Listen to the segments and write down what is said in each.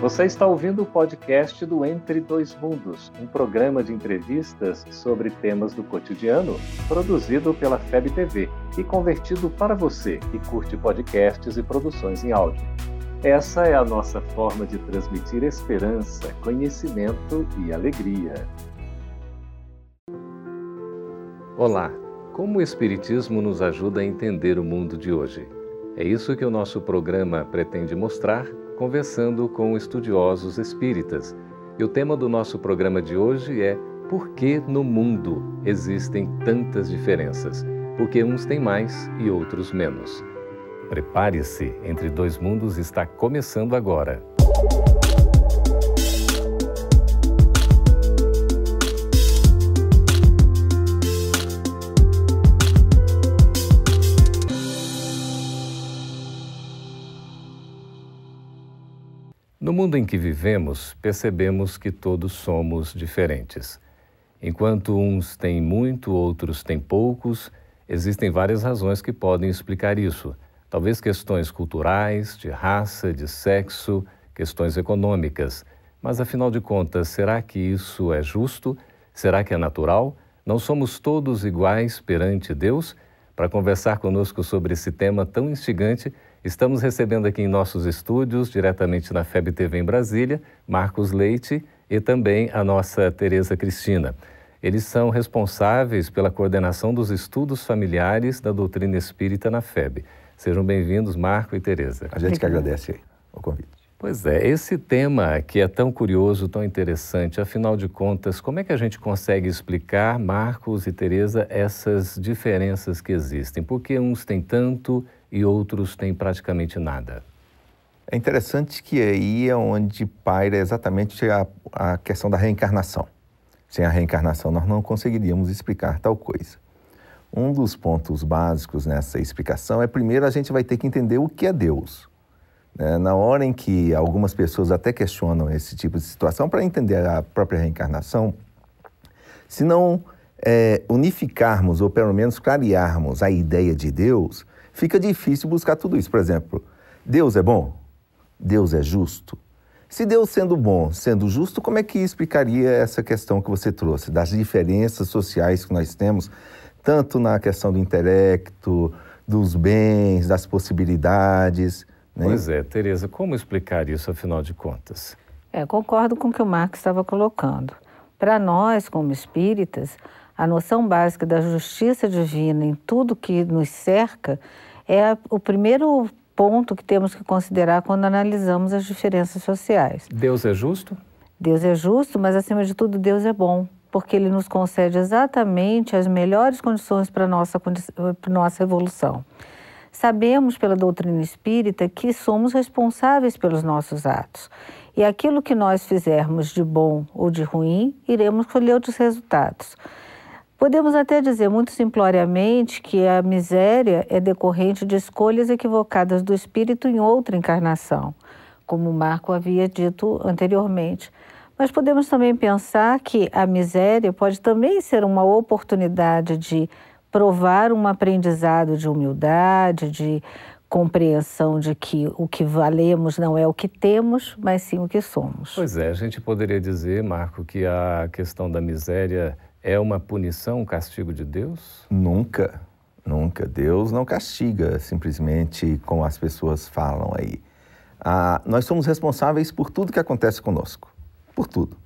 Você está ouvindo o podcast do Entre Dois Mundos, um programa de entrevistas sobre temas do cotidiano, produzido pela FEB TV e convertido para você que curte podcasts e produções em áudio. Essa é a nossa forma de transmitir esperança, conhecimento e alegria. Olá! Como o Espiritismo nos ajuda a entender o mundo de hoje? É isso que o nosso programa pretende mostrar conversando com estudiosos espíritas. E o tema do nosso programa de hoje é Por que no mundo existem tantas diferenças? Porque uns têm mais e outros menos. Prepare-se, Entre Dois Mundos está começando agora. Mundo em que vivemos, percebemos que todos somos diferentes. Enquanto uns têm muito, outros têm poucos, existem várias razões que podem explicar isso. Talvez questões culturais, de raça, de sexo, questões econômicas. Mas afinal de contas, será que isso é justo? Será que é natural? Não somos todos iguais perante Deus? Para conversar conosco sobre esse tema tão instigante, Estamos recebendo aqui em nossos estúdios, diretamente na FEB TV em Brasília, Marcos Leite e também a nossa Tereza Cristina. Eles são responsáveis pela coordenação dos estudos familiares da doutrina espírita na FEB. Sejam bem-vindos, Marco e Tereza. A gente que agradece o convite. Pois é, esse tema que é tão curioso, tão interessante, afinal de contas, como é que a gente consegue explicar, Marcos e Tereza, essas diferenças que existem? Por que uns têm tanto e outros têm praticamente nada? É interessante que aí é onde paira exatamente a, a questão da reencarnação. Sem a reencarnação, nós não conseguiríamos explicar tal coisa. Um dos pontos básicos nessa explicação é, primeiro, a gente vai ter que entender o que é Deus. É, na hora em que algumas pessoas até questionam esse tipo de situação, para entender a própria reencarnação, se não é, unificarmos ou pelo menos clarearmos a ideia de Deus, fica difícil buscar tudo isso. Por exemplo, Deus é bom? Deus é justo? Se Deus sendo bom, sendo justo, como é que explicaria essa questão que você trouxe, das diferenças sociais que nós temos, tanto na questão do intelecto, dos bens, das possibilidades? Né? Pois é, Tereza, como explicar isso afinal de contas? É, concordo com o que o Marx estava colocando. Para nós, como espíritas, a noção básica da justiça divina em tudo que nos cerca é o primeiro ponto que temos que considerar quando analisamos as diferenças sociais. Deus é justo? Deus é justo, mas acima de tudo, Deus é bom, porque Ele nos concede exatamente as melhores condições para a nossa, nossa evolução. Sabemos pela doutrina espírita que somos responsáveis pelos nossos atos. E aquilo que nós fizermos de bom ou de ruim, iremos colher outros resultados. Podemos até dizer muito simploriamente que a miséria é decorrente de escolhas equivocadas do espírito em outra encarnação, como Marco havia dito anteriormente. Mas podemos também pensar que a miséria pode também ser uma oportunidade de provar um aprendizado de humildade, de compreensão de que o que valemos não é o que temos, mas sim o que somos. Pois é, a gente poderia dizer, Marco, que a questão da miséria é uma punição, um castigo de Deus? Nunca, nunca. Deus não castiga simplesmente como as pessoas falam aí. Ah, nós somos responsáveis por tudo que acontece conosco, por tudo.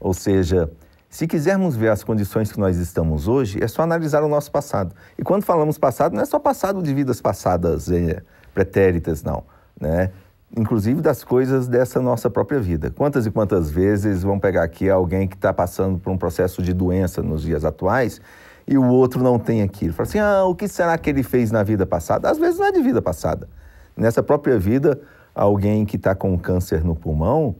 Ou seja, se quisermos ver as condições que nós estamos hoje, é só analisar o nosso passado. E quando falamos passado, não é só passado de vidas passadas é, pretéritas, não. Né? Inclusive das coisas dessa nossa própria vida. Quantas e quantas vezes vão pegar aqui alguém que está passando por um processo de doença nos dias atuais e o outro não tem aquilo? Fala assim, ah, o que será que ele fez na vida passada? Às vezes não é de vida passada. Nessa própria vida, alguém que está com câncer no pulmão,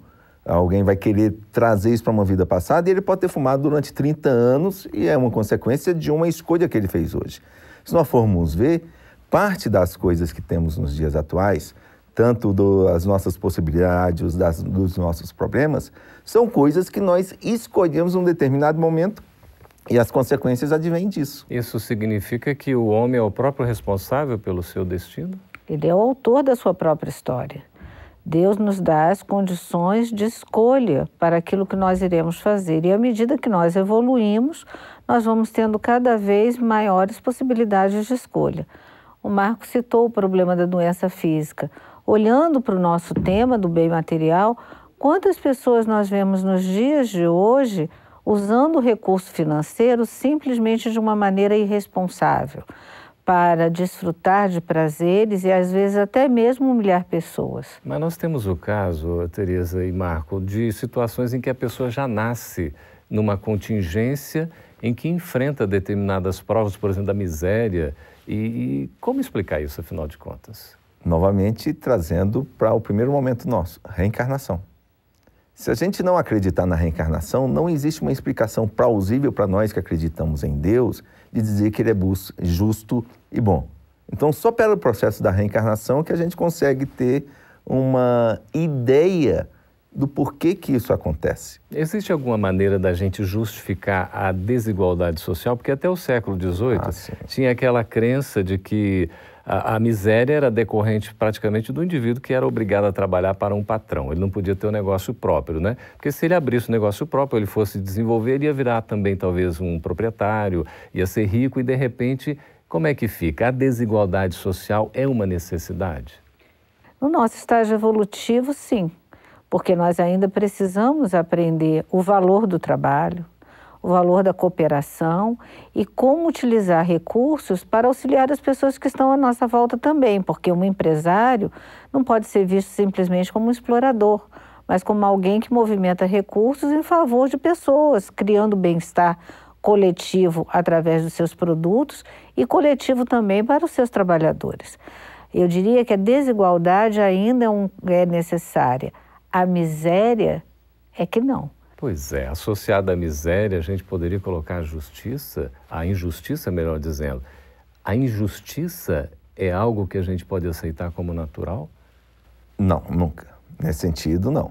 Alguém vai querer trazer isso para uma vida passada e ele pode ter fumado durante 30 anos e é uma consequência de uma escolha que ele fez hoje. Se nós formos ver, parte das coisas que temos nos dias atuais, tanto das nossas possibilidades, das, dos nossos problemas, são coisas que nós escolhemos em um determinado momento e as consequências advêm disso. Isso significa que o homem é o próprio responsável pelo seu destino? Ele é o autor da sua própria história. Deus nos dá as condições de escolha para aquilo que nós iremos fazer. E à medida que nós evoluímos, nós vamos tendo cada vez maiores possibilidades de escolha. O Marco citou o problema da doença física. Olhando para o nosso tema do bem material, quantas pessoas nós vemos nos dias de hoje usando o recurso financeiro simplesmente de uma maneira irresponsável? para desfrutar de prazeres e às vezes até mesmo humilhar pessoas. Mas nós temos o caso, Teresa e Marco, de situações em que a pessoa já nasce numa contingência em que enfrenta determinadas provas, por exemplo, da miséria. E, e como explicar isso, afinal de contas? Novamente trazendo para o primeiro momento nosso, reencarnação. Se a gente não acreditar na reencarnação, não existe uma explicação plausível para nós que acreditamos em Deus de dizer que ele é justo e bom. Então, só pelo processo da reencarnação que a gente consegue ter uma ideia do porquê que isso acontece. Existe alguma maneira da gente justificar a desigualdade social? Porque até o século XVIII ah, tinha aquela crença de que a, a, miséria era decorrente praticamente do indivíduo que era obrigado a trabalhar para um patrão. Ele não podia ter um negócio próprio, né? Porque se ele abrisse um negócio próprio, ele fosse desenvolver, ele ia virar também talvez um proprietário, ia ser rico e de repente, como é que fica? A desigualdade social é uma necessidade? No nosso estágio evolutivo, sim, porque nós ainda precisamos aprender o valor do trabalho, o valor da cooperação e como utilizar recursos para auxiliar as pessoas que estão à nossa volta também, porque um empresário não pode ser visto simplesmente como um explorador, mas como alguém que movimenta recursos em favor de pessoas, criando bem-estar coletivo através dos seus produtos e coletivo também para os seus trabalhadores. Eu diria que a desigualdade ainda é, é necessária, a miséria é que não. Pois é, associada à miséria, a gente poderia colocar a justiça, a injustiça, melhor dizendo. A injustiça é algo que a gente pode aceitar como natural? Não, nunca. Nesse sentido, não.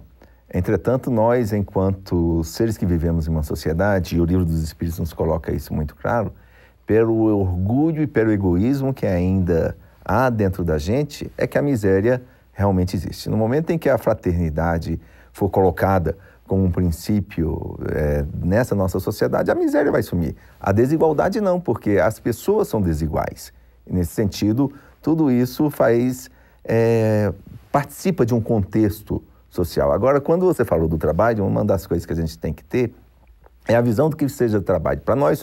Entretanto, nós, enquanto seres que vivemos em uma sociedade, e o livro dos Espíritos nos coloca isso muito claro, pelo orgulho e pelo egoísmo que ainda há dentro da gente, é que a miséria realmente existe. No momento em que a fraternidade for colocada como um princípio é, nessa nossa sociedade, a miséria vai sumir. A desigualdade não, porque as pessoas são desiguais. E nesse sentido, tudo isso faz é, participa de um contexto social. Agora, quando você falou do trabalho, uma das coisas que a gente tem que ter é a visão do que seja trabalho. Para nós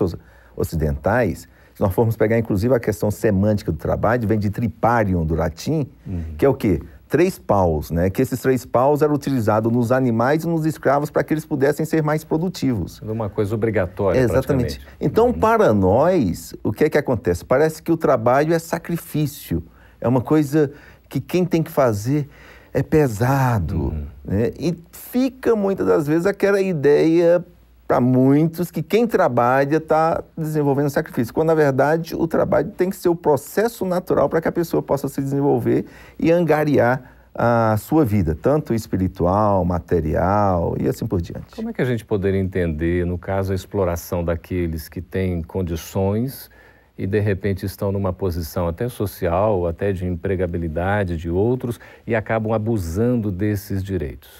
ocidentais, se nós formos pegar inclusive a questão semântica do trabalho, vem de triparium do latim, uhum. que é o quê? Três paus, né? Que esses três paus eram utilizados nos animais e nos escravos para que eles pudessem ser mais produtivos. Uma coisa obrigatória. Exatamente. Então, uhum. para nós, o que é que acontece? Parece que o trabalho é sacrifício, é uma coisa que quem tem que fazer é pesado, uhum. né? E fica muitas das vezes aquela ideia para muitos que quem trabalha está desenvolvendo sacrifício, quando na verdade o trabalho tem que ser o processo natural para que a pessoa possa se desenvolver e angariar a sua vida, tanto espiritual, material e assim por diante. Como é que a gente poderia entender, no caso, a exploração daqueles que têm condições e de repente estão numa posição até social, até de empregabilidade de outros e acabam abusando desses direitos?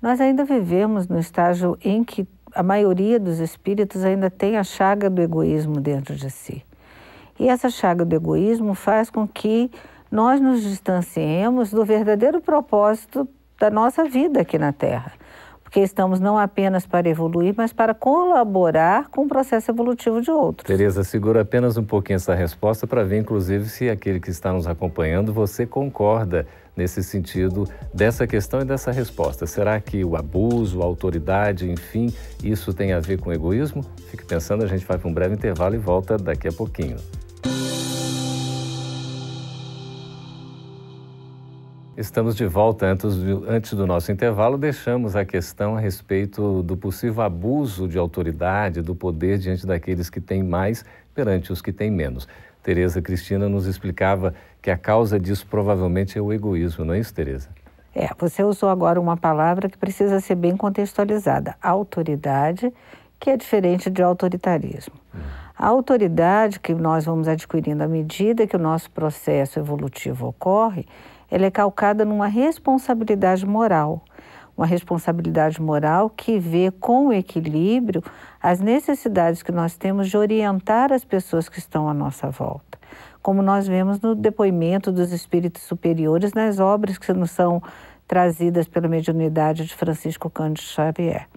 Nós ainda vivemos no estágio em que a maioria dos espíritos ainda tem a chaga do egoísmo dentro de si. E essa chaga do egoísmo faz com que nós nos distanciemos do verdadeiro propósito da nossa vida aqui na Terra. Porque estamos não apenas para evoluir, mas para colaborar com o processo evolutivo de outros. Tereza, segura apenas um pouquinho essa resposta para ver, inclusive, se aquele que está nos acompanhando, você concorda nesse sentido dessa questão e dessa resposta. Será que o abuso, a autoridade, enfim, isso tem a ver com egoísmo? Fique pensando, a gente vai para um breve intervalo e volta daqui a pouquinho. Estamos de volta. Antes, antes do nosso intervalo, deixamos a questão a respeito do possível abuso de autoridade, do poder diante daqueles que têm mais perante os que têm menos. Tereza Cristina nos explicava que a causa disso provavelmente é o egoísmo, não é isso, Tereza? É, você usou agora uma palavra que precisa ser bem contextualizada: autoridade, que é diferente de autoritarismo. Hum. A autoridade que nós vamos adquirindo à medida que o nosso processo evolutivo ocorre, ela é calcada numa responsabilidade moral. Uma responsabilidade moral que vê com equilíbrio as necessidades que nós temos de orientar as pessoas que estão à nossa volta. Como nós vemos no depoimento dos espíritos superiores nas obras que nos são trazidas pela mediunidade de Francisco Cândido Xavier.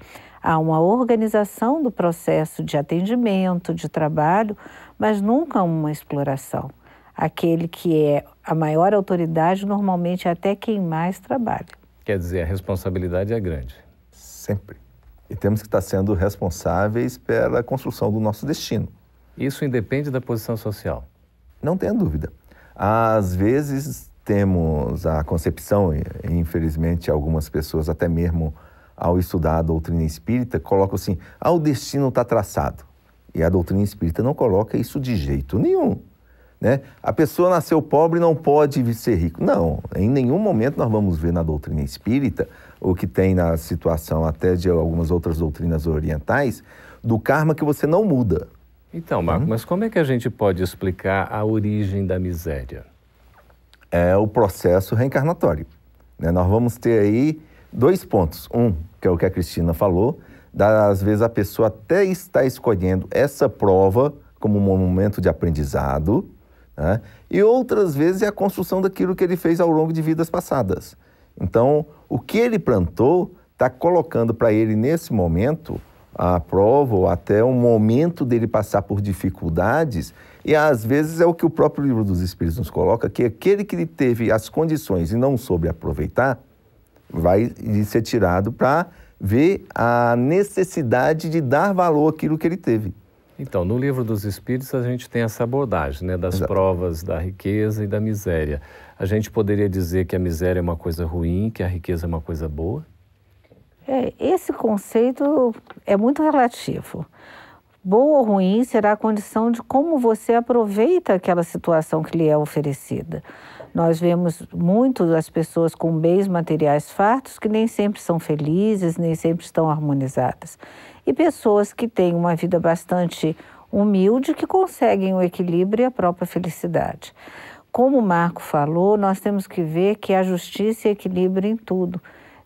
Há uma organização do processo de atendimento, de trabalho, mas nunca uma exploração. Aquele que é a maior autoridade normalmente é até quem mais trabalha. Quer dizer, a responsabilidade é grande. Sempre. E temos que estar sendo responsáveis pela construção do nosso destino. Isso independe da posição social? Não tenha dúvida. Às vezes temos a concepção, e infelizmente algumas pessoas até mesmo ao estudar a doutrina espírita, colocam assim: ah, o destino está traçado. E a doutrina espírita não coloca isso de jeito nenhum. Né? A pessoa nasceu pobre e não pode ser rico. Não, em nenhum momento nós vamos ver na doutrina espírita, o que tem na situação até de algumas outras doutrinas orientais, do karma que você não muda. Então, Marco, hum? mas como é que a gente pode explicar a origem da miséria? É o processo reencarnatório. Né? Nós vamos ter aí dois pontos. Um, que é o que a Cristina falou, às vezes a pessoa até está escolhendo essa prova como um momento de aprendizado, né? e outras vezes é a construção daquilo que ele fez ao longo de vidas passadas. Então, o que ele plantou está colocando para ele nesse momento a prova ou até um momento dele passar por dificuldades e às vezes é o que o próprio livro dos Espíritos nos coloca, que aquele que teve as condições e não soube aproveitar, vai ser tirado para ver a necessidade de dar valor àquilo que ele teve. Então, no livro dos Espíritos, a gente tem essa abordagem né, das Exato. provas da riqueza e da miséria. A gente poderia dizer que a miséria é uma coisa ruim, que a riqueza é uma coisa boa? É, esse conceito é muito relativo. Boa ou ruim será a condição de como você aproveita aquela situação que lhe é oferecida. Nós vemos muito as pessoas com bens materiais fartos que nem sempre são felizes, nem sempre estão harmonizadas. E pessoas que têm uma vida bastante humilde que conseguem o equilíbrio e a própria felicidade. Como o Marco falou, nós temos que ver que a justiça e equilíbrio em tudo.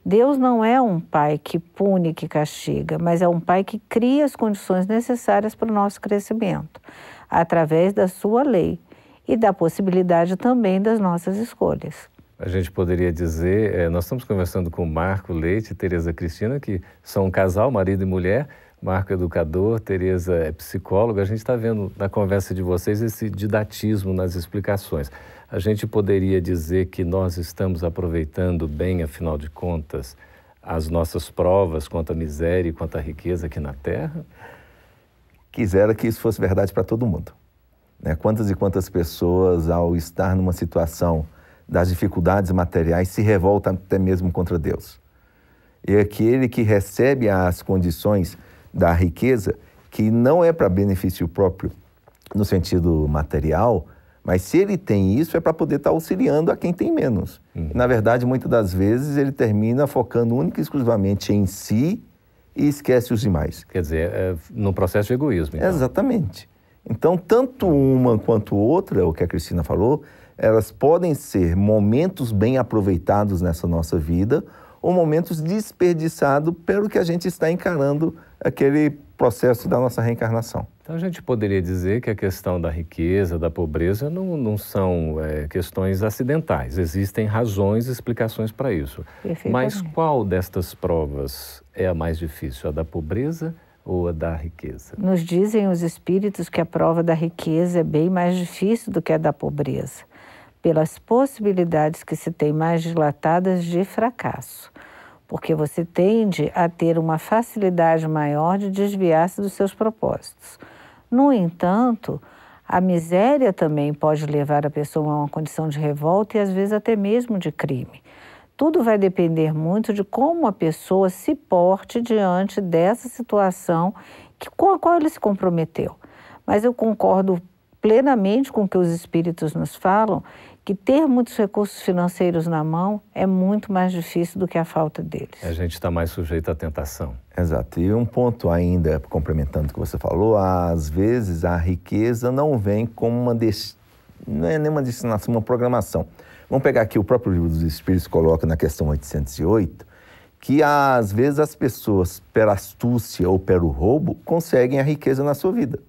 Deus não é um pai que pune, que castiga, mas é um pai que cria as condições necessárias para o nosso crescimento, através da sua lei e da possibilidade também das nossas escolhas. A gente poderia dizer, é, nós estamos conversando com Marco Leite e Tereza Cristina, que são um casal, marido e mulher, Marco é educador, Tereza é psicóloga. A gente está vendo na conversa de vocês esse didatismo nas explicações. A gente poderia dizer que nós estamos aproveitando bem, afinal de contas, as nossas provas quanto à miséria e quanto à riqueza aqui na Terra? Quisera que isso fosse verdade para todo mundo. Né? Quantas e quantas pessoas, ao estar numa situação das dificuldades materiais, se revoltam até mesmo contra Deus. E aquele que recebe as condições da riqueza, que não é para benefício próprio no sentido material, mas se ele tem isso é para poder estar tá auxiliando a quem tem menos. Uhum. Na verdade, muitas das vezes ele termina focando única e exclusivamente em si e esquece os demais. Quer dizer, é, no processo de egoísmo. Então. Exatamente. Então, tanto uma quanto outra, é o que a Cristina falou, elas podem ser momentos bem aproveitados nessa nossa vida ou momentos desperdiçados pelo que a gente está encarando aquele processo da nossa reencarnação. Então a gente poderia dizer que a questão da riqueza, da pobreza, não, não são é, questões acidentais. Existem razões e explicações para isso. Mas qual destas provas é a mais difícil? A da pobreza ou a da riqueza? Nos dizem os espíritos que a prova da riqueza é bem mais difícil do que a da pobreza, pelas possibilidades que se tem mais dilatadas de fracasso, porque você tende a ter uma facilidade maior de desviar-se dos seus propósitos. No entanto, a miséria também pode levar a pessoa a uma condição de revolta e às vezes até mesmo de crime. Tudo vai depender muito de como a pessoa se porte diante dessa situação que, com a qual ele se comprometeu. Mas eu concordo plenamente com o que os espíritos nos falam, que ter muitos recursos financeiros na mão é muito mais difícil do que a falta deles. A gente está mais sujeito à tentação. Exato. E um ponto ainda, complementando o que você falou, às vezes a riqueza não vem como uma destinação, não é nem uma destinação, uma programação. Vamos pegar aqui o próprio livro dos Espíritos coloca na questão 808, que às vezes as pessoas, pela astúcia ou pelo roubo, conseguem a riqueza na sua vida.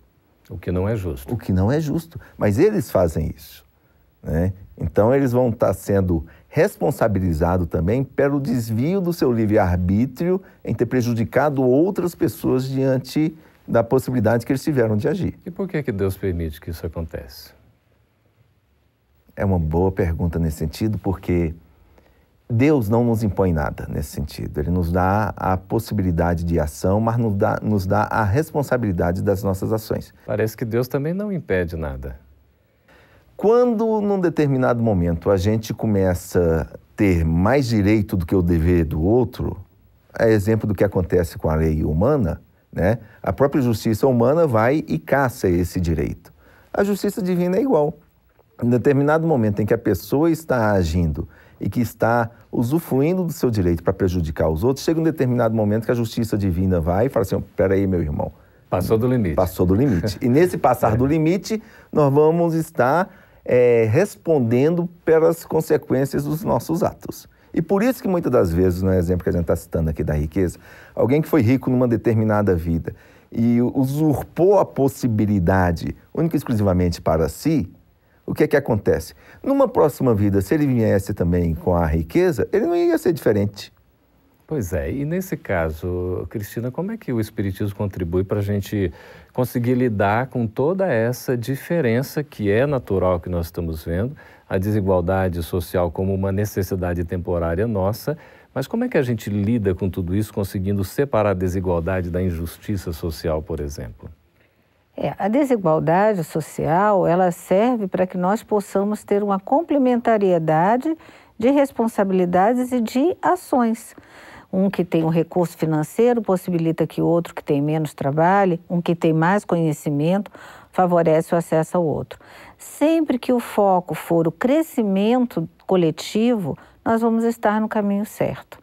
O que não é justo. O que não é justo. Mas eles fazem isso. Né? Então, eles vão estar sendo responsabilizados também pelo desvio do seu livre-arbítrio em ter prejudicado outras pessoas diante da possibilidade que eles tiveram de agir. E por que, que Deus permite que isso aconteça? É uma boa pergunta nesse sentido, porque Deus não nos impõe nada nesse sentido. Ele nos dá a possibilidade de ação, mas nos dá, nos dá a responsabilidade das nossas ações. Parece que Deus também não impede nada. Quando, num determinado momento, a gente começa a ter mais direito do que o dever do outro, é exemplo do que acontece com a lei humana, né? a própria justiça humana vai e caça esse direito. A justiça divina é igual. Em determinado momento em que a pessoa está agindo e que está usufruindo do seu direito para prejudicar os outros, chega um determinado momento que a justiça divina vai e fala assim: peraí, meu irmão. Passou do limite. Passou do limite. e nesse passar é. do limite, nós vamos estar é, respondendo pelas consequências dos nossos atos. E por isso que muitas das vezes, no exemplo que a gente está citando aqui da riqueza, alguém que foi rico numa determinada vida e usurpou a possibilidade única e exclusivamente para si, o que é que acontece? Numa próxima vida, se ele viesse também com a riqueza, ele não ia ser diferente. Pois é, e nesse caso, Cristina, como é que o Espiritismo contribui para a gente conseguir lidar com toda essa diferença que é natural que nós estamos vendo, a desigualdade social como uma necessidade temporária nossa, mas como é que a gente lida com tudo isso, conseguindo separar a desigualdade da injustiça social, por exemplo? É, a desigualdade social ela serve para que nós possamos ter uma complementariedade de responsabilidades e de ações. Um que tem um recurso financeiro possibilita que outro que tem menos trabalhe, um que tem mais conhecimento favorece o acesso ao outro. Sempre que o foco for o crescimento coletivo, nós vamos estar no caminho certo.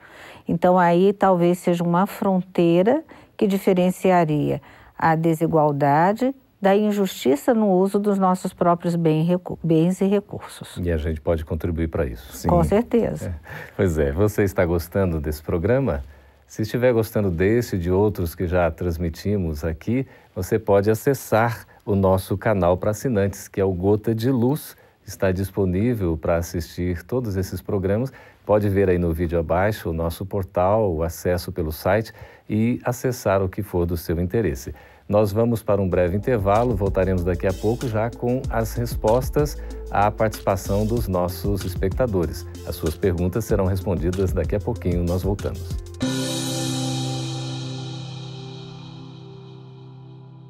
Então aí talvez seja uma fronteira que diferenciaria a desigualdade da injustiça no uso dos nossos próprios bens e recursos. E a gente pode contribuir para isso. Sim. Com certeza. É. Pois é, você está gostando desse programa? Se estiver gostando desse e de outros que já transmitimos aqui, você pode acessar o nosso canal para assinantes, que é o Gota de Luz. Está disponível para assistir todos esses programas. Pode ver aí no vídeo abaixo o nosso portal, o acesso pelo site e acessar o que for do seu interesse. Nós vamos para um breve intervalo, voltaremos daqui a pouco já com as respostas à participação dos nossos espectadores. As suas perguntas serão respondidas daqui a pouquinho, nós voltamos.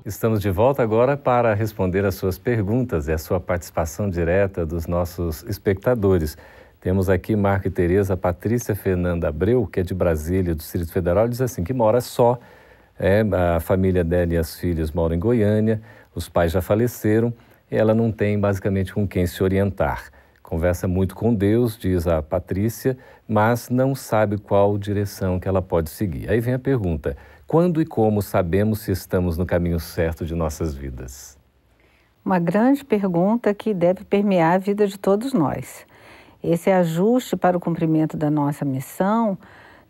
Estamos de volta agora para responder as suas perguntas e a sua participação direta dos nossos espectadores. Temos aqui Marco e Tereza Patrícia Fernanda Abreu, que é de Brasília, do Distrito Federal, diz assim que mora só é, a família dela e as filhas moram em Goiânia, os pais já faleceram, e ela não tem basicamente com quem se orientar. Conversa muito com Deus, diz a Patrícia, mas não sabe qual direção que ela pode seguir. Aí vem a pergunta: quando e como sabemos se estamos no caminho certo de nossas vidas? Uma grande pergunta que deve permear a vida de todos nós. Esse ajuste para o cumprimento da nossa missão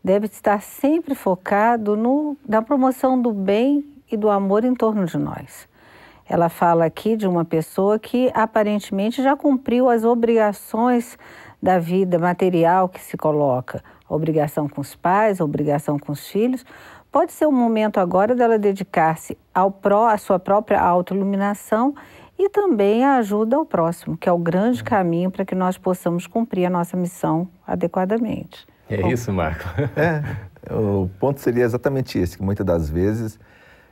deve estar sempre focado no, na promoção do bem e do amor em torno de nós. Ela fala aqui de uma pessoa que aparentemente já cumpriu as obrigações da vida material que se coloca, obrigação com os pais, obrigação com os filhos. Pode ser o momento agora dela dedicar-se ao pró, à sua própria autoiluminação e também a ajuda ao próximo, que é o grande caminho para que nós possamos cumprir a nossa missão adequadamente. É isso, Marco. é, o ponto seria exatamente esse, que muitas das vezes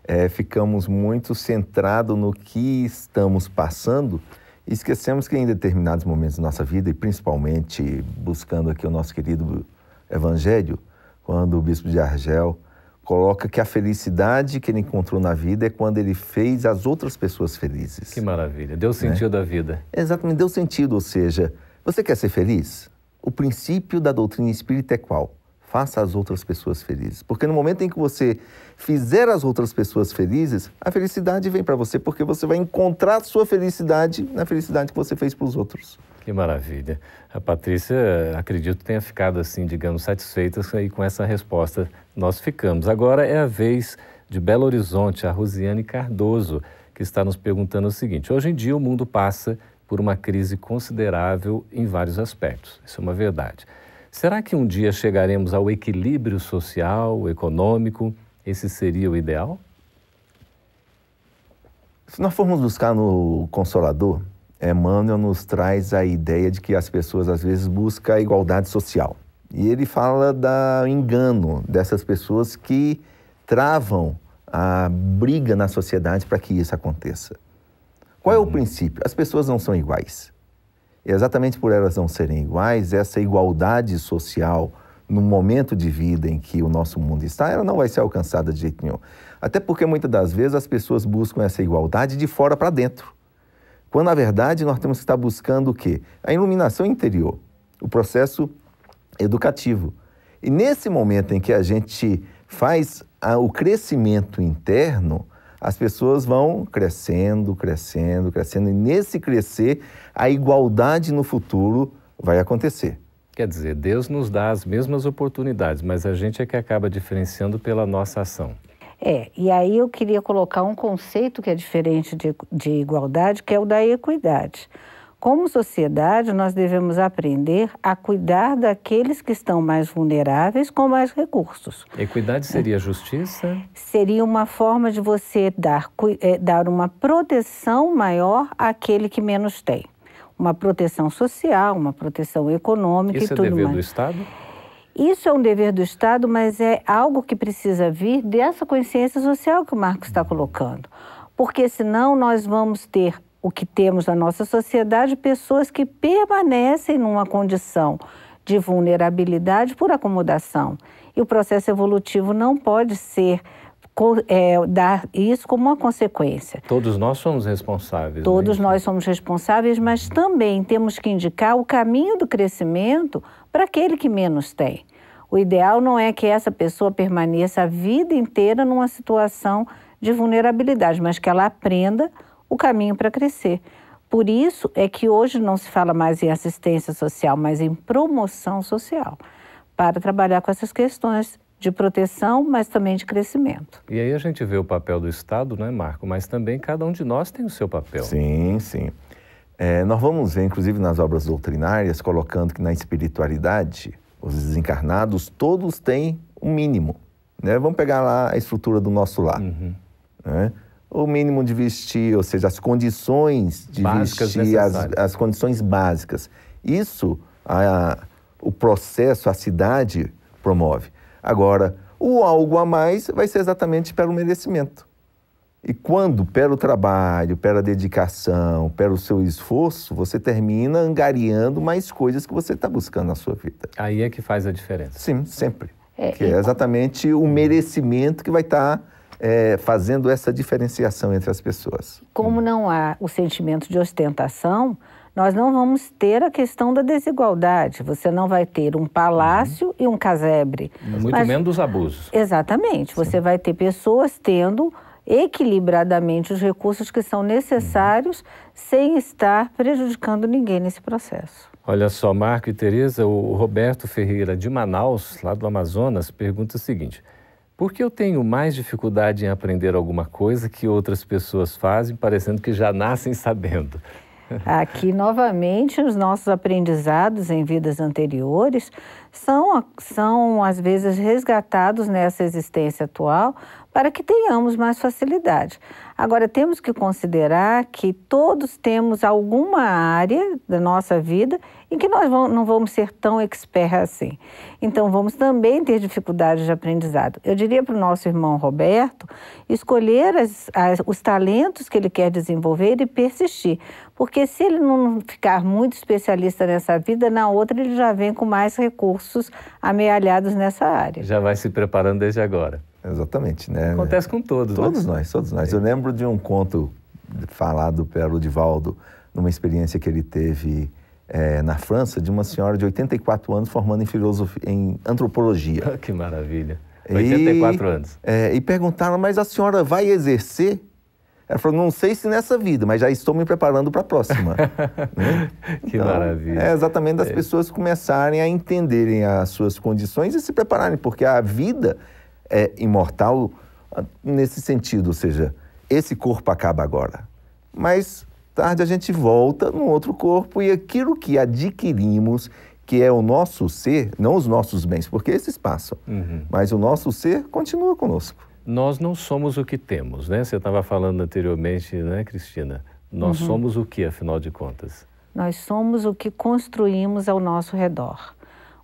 é, ficamos muito centrados no que estamos passando e esquecemos que em determinados momentos da nossa vida, e principalmente buscando aqui o nosso querido Evangelho, quando o bispo de Argel coloca que a felicidade que ele encontrou na vida é quando ele fez as outras pessoas felizes. Que maravilha, deu sentido né? à vida. Exatamente, deu sentido, ou seja, Você quer ser feliz? O princípio da doutrina espírita é qual? Faça as outras pessoas felizes. Porque no momento em que você fizer as outras pessoas felizes, a felicidade vem para você, porque você vai encontrar sua felicidade na felicidade que você fez para os outros. Que maravilha. A Patrícia, acredito, tenha ficado assim, digamos, satisfeita aí com essa resposta. Nós ficamos. Agora é a vez de Belo Horizonte, a Rosiane Cardoso, que está nos perguntando o seguinte: hoje em dia o mundo passa por uma crise considerável em vários aspectos. Isso é uma verdade. Será que um dia chegaremos ao equilíbrio social, econômico? Esse seria o ideal? Se nós formos buscar no Consolador, Emmanuel nos traz a ideia de que as pessoas às vezes buscam a igualdade social. E ele fala do engano dessas pessoas que travam a briga na sociedade para que isso aconteça. Qual é o princípio? As pessoas não são iguais. E exatamente por elas não serem iguais, essa igualdade social no momento de vida em que o nosso mundo está, ela não vai ser alcançada de jeito nenhum. Até porque muitas das vezes as pessoas buscam essa igualdade de fora para dentro. Quando na verdade nós temos que estar buscando o quê? A iluminação interior, o processo educativo. E nesse momento em que a gente faz a, o crescimento interno, as pessoas vão crescendo, crescendo, crescendo, e nesse crescer, a igualdade no futuro vai acontecer. Quer dizer, Deus nos dá as mesmas oportunidades, mas a gente é que acaba diferenciando pela nossa ação. É, e aí eu queria colocar um conceito que é diferente de, de igualdade, que é o da equidade. Como sociedade, nós devemos aprender a cuidar daqueles que estão mais vulneráveis com mais recursos. Equidade seria justiça? Seria uma forma de você dar, é, dar uma proteção maior àquele que menos tem. Uma proteção social, uma proteção econômica Isso e tudo mais. Isso é dever mais. do Estado? Isso é um dever do Estado, mas é algo que precisa vir dessa consciência social que o Marcos está colocando. Porque senão nós vamos ter o que temos na nossa sociedade, pessoas que permanecem numa condição de vulnerabilidade por acomodação. E o processo evolutivo não pode ser é, dar isso como uma consequência. Todos nós somos responsáveis. Todos né? nós somos responsáveis, mas também temos que indicar o caminho do crescimento para aquele que menos tem. O ideal não é que essa pessoa permaneça a vida inteira numa situação de vulnerabilidade, mas que ela aprenda o caminho para crescer. Por isso é que hoje não se fala mais em assistência social, mas em promoção social, para trabalhar com essas questões de proteção, mas também de crescimento. E aí a gente vê o papel do Estado, não é, Marco? Mas também cada um de nós tem o seu papel. Sim, sim. É, nós vamos ver, inclusive nas obras doutrinárias, colocando que na espiritualidade, os desencarnados todos têm um mínimo. Né? Vamos pegar lá a estrutura do nosso lar. Uhum. Né? O mínimo de vestir, ou seja, as condições de básicas vestir, as, as, condições básicas. Isso a, o processo, a cidade promove. Agora, o algo a mais vai ser exatamente pelo merecimento. E quando, pelo trabalho, pela dedicação, pelo seu esforço, você termina angariando mais coisas que você está buscando na sua vida. Aí é que faz a diferença. Sim, sempre. É, que é exatamente o merecimento que vai estar tá é, fazendo essa diferenciação entre as pessoas. Como não há o sentimento de ostentação, nós não vamos ter a questão da desigualdade. Você não vai ter um palácio uhum. e um casebre. Muito Mas, menos dos abusos. Exatamente. Sim. Você vai ter pessoas tendo equilibradamente os recursos que são necessários uhum. sem estar prejudicando ninguém nesse processo. Olha só, Marco e Tereza, o Roberto Ferreira de Manaus, lá do Amazonas, pergunta o seguinte: por que eu tenho mais dificuldade em aprender alguma coisa que outras pessoas fazem, parecendo que já nascem sabendo? Aqui, novamente, os nossos aprendizados em vidas anteriores são, são, às vezes, resgatados nessa existência atual para que tenhamos mais facilidade. Agora, temos que considerar que todos temos alguma área da nossa vida em que nós não vamos ser tão experts assim. Então, vamos também ter dificuldades de aprendizado. Eu diria para o nosso irmão Roberto escolher as, as, os talentos que ele quer desenvolver e persistir. Porque se ele não ficar muito especialista nessa vida, na outra ele já vem com mais recursos amealhados nessa área. Já vai se preparando desde agora. Exatamente, né? Acontece com todos, né? Todos né? nós, todos nós. Eu lembro de um conto falado pelo Divaldo, numa experiência que ele teve é, na França de uma senhora de 84 anos formando em filosofia, em antropologia. que maravilha. 84 e, anos. É, e perguntaram, mas a senhora vai exercer? Ela falou, não sei se nessa vida, mas já estou me preparando para a próxima. né? Que então, maravilha. É exatamente das é. pessoas começarem a entenderem as suas condições e se prepararem, porque a vida é imortal nesse sentido, ou seja, esse corpo acaba agora. Mas tarde a gente volta num outro corpo e aquilo que adquirimos, que é o nosso ser, não os nossos bens, porque esses passam, uhum. mas o nosso ser continua conosco. Nós não somos o que temos, né? Você estava falando anteriormente, né, Cristina? Nós uhum. somos o que, afinal de contas? Nós somos o que construímos ao nosso redor.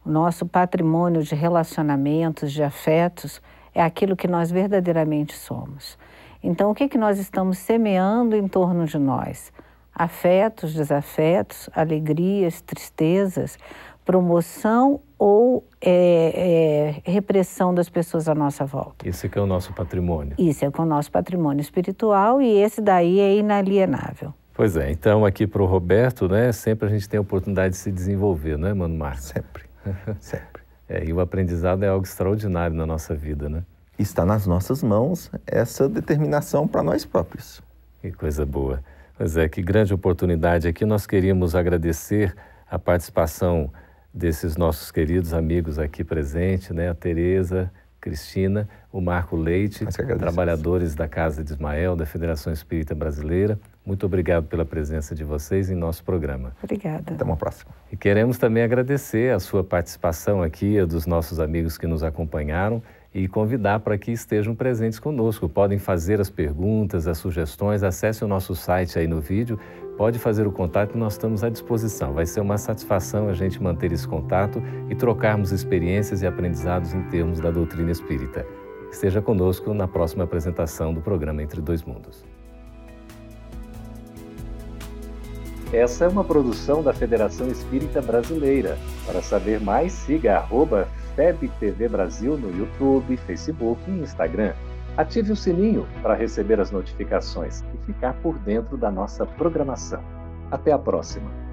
O nosso patrimônio de relacionamentos, de afetos, é aquilo que nós verdadeiramente somos. Então, o que, que nós estamos semeando em torno de nós? Afetos, desafetos, alegrias, tristezas, promoção ou é, é, repressão das pessoas à nossa volta. Isso é que é o nosso patrimônio. Isso é, é o nosso patrimônio espiritual e esse daí é inalienável. Pois é, então aqui para o Roberto, né, sempre a gente tem a oportunidade de se desenvolver, não é, Mano Marcos? Sempre, sempre. É, e o aprendizado é algo extraordinário na nossa vida, né? está nas nossas mãos essa determinação para nós próprios. Que coisa boa. Pois é, que grande oportunidade aqui. Nós queríamos agradecer a participação desses nossos queridos amigos aqui presentes, né? A Tereza, Cristina, o Marco Leite, trabalhadores da Casa de Ismael, da Federação Espírita Brasileira. Muito obrigado pela presença de vocês em nosso programa. Obrigada. Até uma próxima. E queremos também agradecer a sua participação aqui, a dos nossos amigos que nos acompanharam e convidar para que estejam presentes conosco. Podem fazer as perguntas, as sugestões, acesse o nosso site aí no vídeo, pode fazer o contato, nós estamos à disposição. Vai ser uma satisfação a gente manter esse contato e trocarmos experiências e aprendizados em termos da doutrina espírita. Esteja conosco na próxima apresentação do programa Entre Dois Mundos. Essa é uma produção da Federação Espírita Brasileira. Para saber mais, siga arroba FEB TV Brasil no YouTube, Facebook e Instagram. Ative o sininho para receber as notificações e ficar por dentro da nossa programação. Até a próxima!